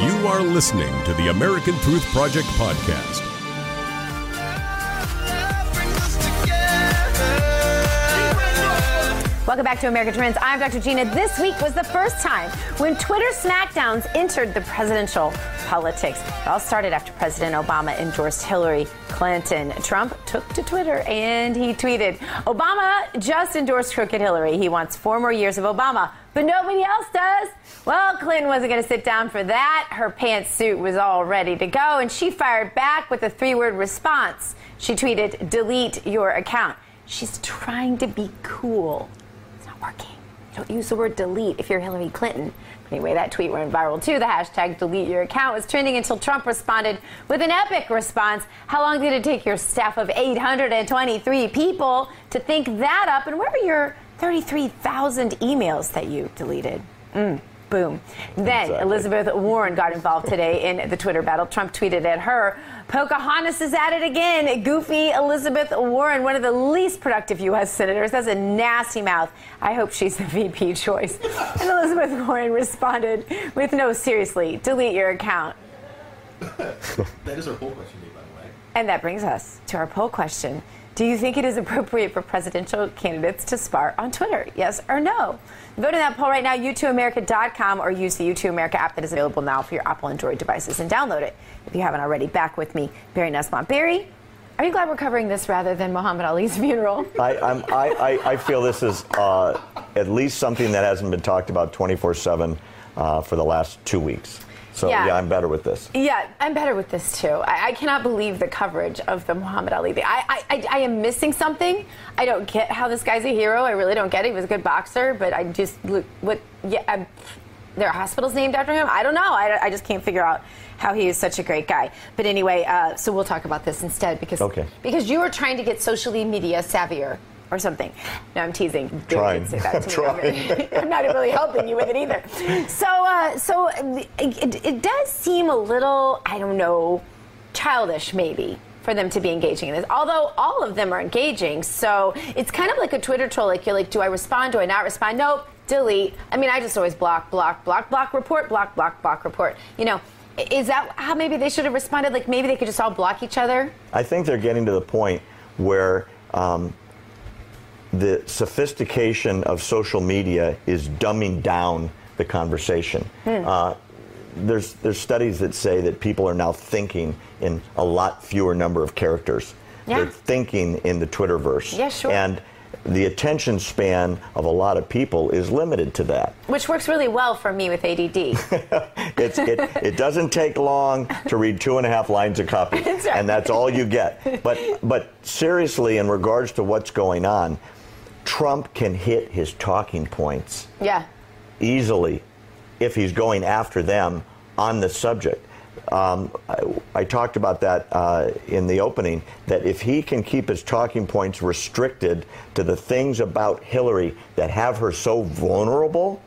You are listening to the American Truth Project podcast. Welcome back to America Trends. I'm Dr. Gina. This week was the first time when Twitter smackdowns entered the presidential politics. It all started after President Obama endorsed Hillary Clinton. Trump took to Twitter and he tweeted, Obama just endorsed crooked Hillary. He wants four more years of Obama, but nobody else does. Well, Clinton wasn't going to sit down for that. Her pantsuit was all ready to go, and she fired back with a three word response. She tweeted, delete your account. She's trying to be cool working. Don't use the word delete if you're Hillary Clinton. Anyway, that tweet went viral too. The hashtag delete your account was trending until Trump responded with an epic response. How long did it take your staff of 823 people to think that up? And where are your 33,000 emails that you deleted? Mm. Boom. Then exactly. Elizabeth Warren got involved today in the Twitter battle. Trump tweeted at her, Pocahontas is at it again. Goofy Elizabeth Warren, one of the least productive U.S. senators. has a nasty mouth. I hope she's the VP choice. And Elizabeth Warren responded with, No, seriously, delete your account. that is our poll question, by the way. And that brings us to our poll question. Do you think it is appropriate for presidential candidates to spar on Twitter? Yes or no? Vote in that poll right now, u2america.com, or use the U2 America app that is available now for your Apple and Android devices and download it if you haven't already. Back with me, Barry Nussbaum. Barry, are you glad we're covering this rather than Muhammad Ali's funeral? I, I, I, I, feel this is uh, at least something that hasn't been talked about 24 uh, 7 for the last two weeks. So yeah. yeah. I'm better with this. Yeah, I'm better with this too. I, I cannot believe the coverage of the Muhammad Ali. I, I, I, I, am missing something. I don't get how this guy's a hero. I really don't get it. He was a good boxer, but I just look what. Yeah, I'm, there are hospitals named after him. I don't know. I, I just can't figure out how he is such a great guy. But anyway, uh, so we'll talk about this instead because okay. because you are trying to get socially media savvier or something. No, I'm teasing. Trying. Say that to me. I'm not really helping you with it either. So, uh, so it, it does seem a little, I don't know, childish maybe for them to be engaging in this. Although all of them are engaging, so it's kind of like a Twitter troll. Like you're like, do I respond? Do I not respond? Nope. Delete. I mean, I just always block, block, block, block, report, block, block, block, report. You know. Is that how maybe they should have responded? Like maybe they could just all block each other? I think they're getting to the point where um, the sophistication of social media is dumbing down the conversation. Hmm. Uh, there's there's studies that say that people are now thinking in a lot fewer number of characters. Yeah. They're thinking in the Twitterverse. Yeah, sure. And the attention span of a lot of people is limited to that. Which works really well for me with ADD. it, it, doesn't take long to read two and a half lines of copy, right. and that's all you get. But, but seriously, in regards to what's going on, Trump can hit his talking points yeah. easily if he's going after them on the subject. Um, I, I, talked about that uh, in the opening that if he can keep his talking points restricted to the things about Hillary that have her so vulnerable,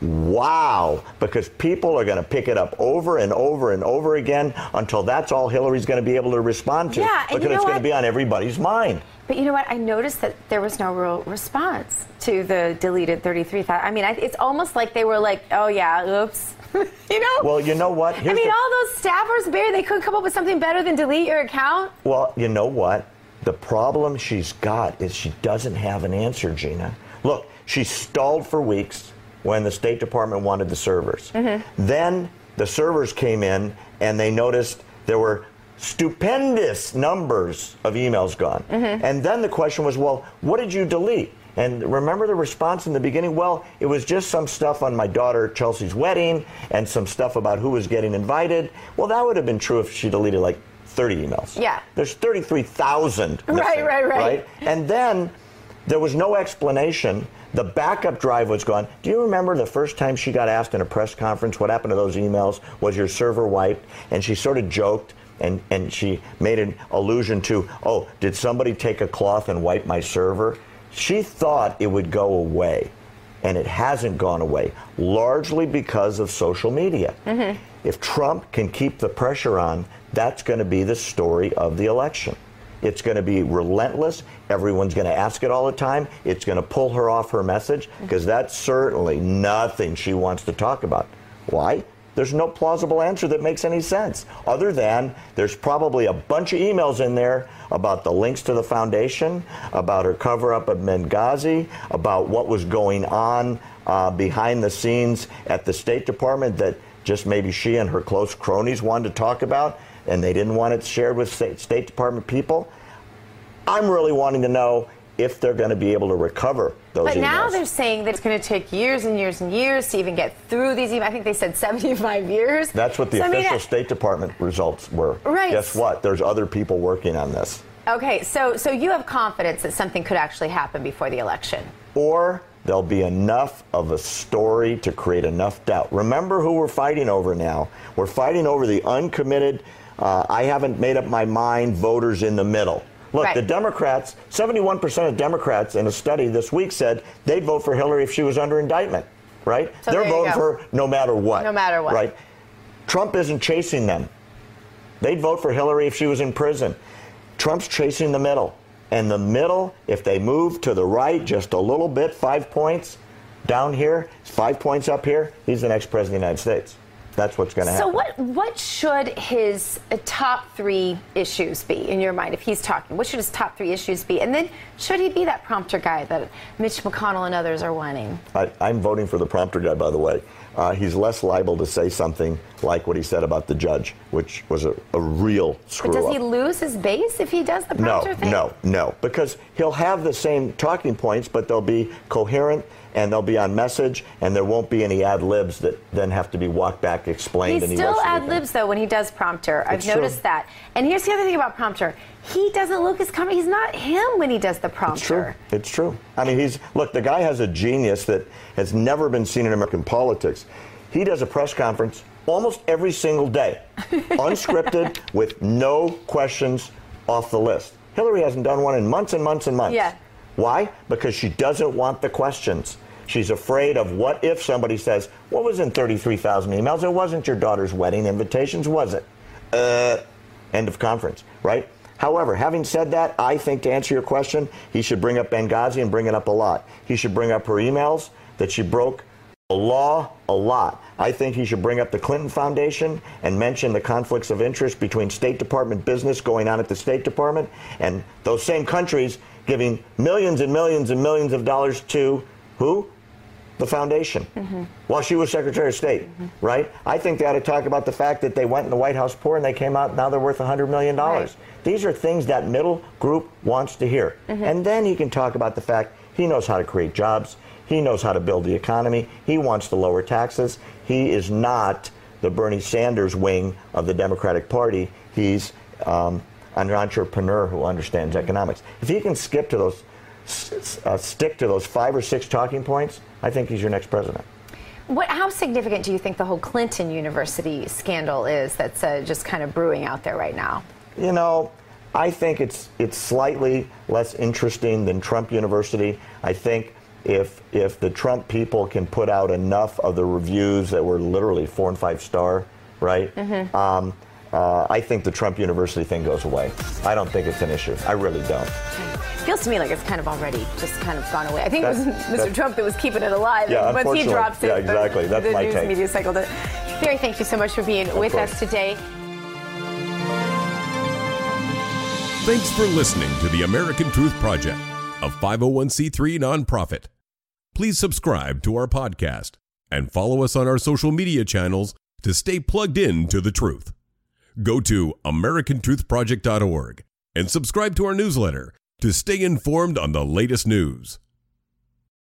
wow, because people are going to pick it up over and over and over again until that's all Hillary's going to be able to respond to yeah, because it's going to be on everybody's mind. But you know what? I noticed that there was no real response to the deleted 33. I mean, I, it's almost like they were like, oh, yeah, oops. you know? Well, you know what? Here's I mean, the... all those staffers, Barry, they couldn't come up with something better than delete your account. Well, you know what? The problem she's got is she doesn't have an answer, Gina. Look, she stalled for weeks when the State Department wanted the servers. Mm-hmm. Then the servers came in and they noticed there were stupendous numbers of emails gone. Mm-hmm. And then the question was, well, what did you delete? And remember the response in the beginning? Well, it was just some stuff on my daughter Chelsea's wedding and some stuff about who was getting invited. Well, that would have been true if she deleted like 30 emails. Yeah. There's 33,000. Right, right, right, right. And then there was no explanation. The backup drive was gone. Do you remember the first time she got asked in a press conference what happened to those emails? Was your server wiped? And she sort of joked and, and she made an allusion to, oh, did somebody take a cloth and wipe my server? She thought it would go away, and it hasn't gone away, largely because of social media. Mm-hmm. If Trump can keep the pressure on, that's going to be the story of the election. It's going to be relentless. Everyone's going to ask it all the time. It's going to pull her off her message because that's certainly nothing she wants to talk about. Why? There's no plausible answer that makes any sense, other than there's probably a bunch of emails in there about the links to the foundation, about her cover up of Benghazi, about what was going on uh, behind the scenes at the State Department that just maybe she and her close cronies wanted to talk about, and they didn't want it shared with State, State Department people. I'm really wanting to know if they're going to be able to recover those But emails. now they're saying that it's going to take years and years and years to even get through these emails. I think they said 75 years. That's what the So, I mean, official State Department results were. Right. Guess what? There's other people working on this. Okay, so so you have confidence that something could actually happen before the election. Or there'll be enough of a story to create enough doubt. Remember who we're fighting over now. We're fighting over the uncommitted, uh, I haven't made up my mind voters in the middle. Look, Right. the Democrats, 71% of Democrats in a study this week said they'd vote for Hillary if she was under indictment, right? So They're voting for her no matter what. No matter what. Right? Trump isn't chasing them. They'd vote for Hillary if she was in prison. Trump's chasing the middle. And the middle, if they move to the right just a little bit, five points down here, five points up here, he's the next president of the United States. That's what's going to happen. So what what should his uh, top three issues be in your mind if he's talking? What should his top three issues be? And then should he be that prompter guy that Mitch McConnell and others are wanting? I, I'm voting for the prompter guy, by the way. Uh, he's less liable to say something like what he said about the judge, which was a, a real screw But does up. he lose his base if he does the No, prompter thing? no, no. no. Because he'll have the same talking points, but they'll be coherent and they'll be on message, and there won't be any ad libs that then have to be walked back, explained. He and still ad libs though when he does prompter. I've It's true. noticed that. And here's the other thing about prompter. He doesn't look as coming. He's not him when he does the prompter. It's true. It's true. I mean, he's look. The guy has a genius that has never been seen in American politics. He does a press conference almost every single day, unscripted, with no questions off the list. Hillary hasn't done one in months and months and months. Yeah. Why? Because she doesn't want the questions. She's afraid of what if somebody says, "What was in 33,000 emails? It wasn't your daughter's wedding invitations, was it?" Uh, end of conference, right? However, having said that, I think to answer your question, he should bring up Benghazi and bring it up a lot. He should bring up her emails that she broke the law a lot. I think he should bring up the Clinton Foundation and mention the conflicts of interest between State Department business going on at the State Department and those same countries giving millions and millions and millions of dollars to who? The foundation mm-hmm. while she was Secretary of State, mm-hmm. right? I think they ought to talk about the fact that they went in the White House poor and they came out now they're worth $100 million. Right. These are things that middle group wants to hear. Mm-hmm. And then he can talk about the fact he knows how to create jobs, he knows how to build the economy, he wants to lower taxes. He is not the Bernie Sanders wing of the Democratic Party. He's um, an entrepreneur who understands economics. If he can skip to those uh, stick to those five or six talking points, I think he's your next president. What, how significant do you think the whole Clinton University scandal is that's uh, just kind of brewing out there right now? You know, I think it's it's slightly less interesting than Trump University. I think if if the Trump people can put out enough of the reviews that were literally four and five star, right? Um, uh, I think the Trump University thing goes away. I don't think it's an issue. I really don't. Feels to me like it's kind of already just kind of gone away. I think it was Mr. that's- Trump that was keeping it alive. Yeah, and once he unfortunately. drops it, Yeah, exactly. That's the my news take. media cycle. does- Barry, thank you so much for being with course. us today. Thanks for listening to the American Truth Project, a 501c3 nonprofit. Please subscribe to our podcast and follow us on our social media channels to stay plugged in to the truth. Go to americantruthproject.org and subscribe to our newsletter to stay informed on the latest news.